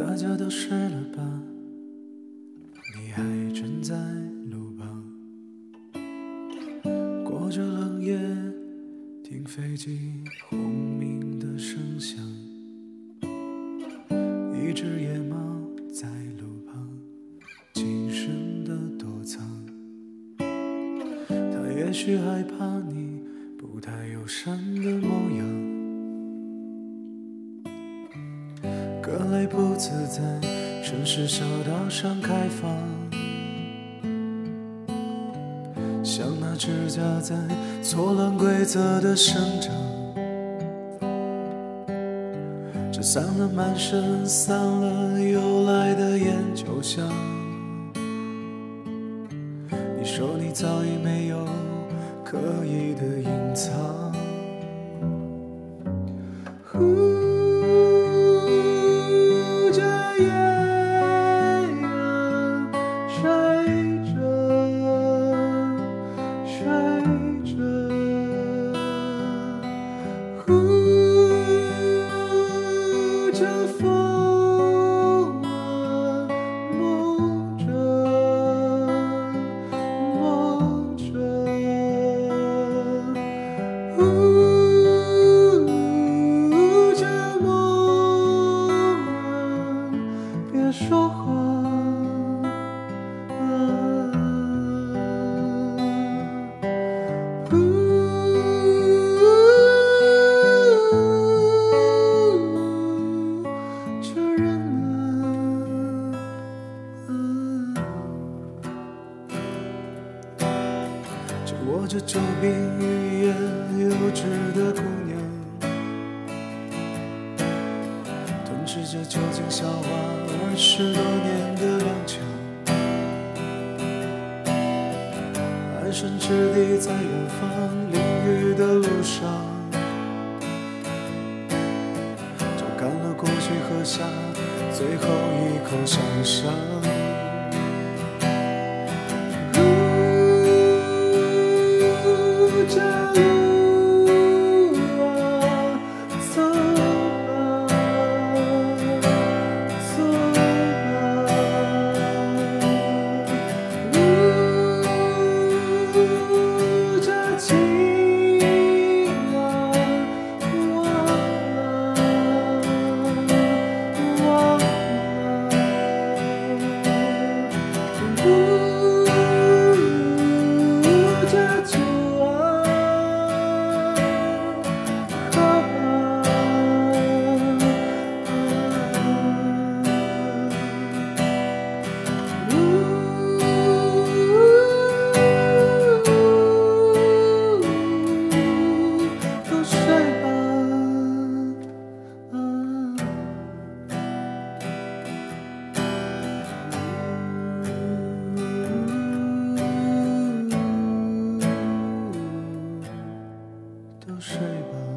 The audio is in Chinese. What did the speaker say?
大家都睡了吧？你还站在路旁，过着冷夜，听飞机轰鸣的声响。一只野猫在路旁谨慎地躲藏，它也许害怕你不太友善的模样。各类不自在，城市小道上开放，像那指甲在错乱规则的生长。这散了满身，散了又来的烟，酒香你说你早已没有刻意的隐藏。着周边欲言又止的姑娘，吞噬着酒精消化二十多年的踉跄。安身之地在远方，淋雨的路上，就干了过去喝下最后一口想象。都睡吧。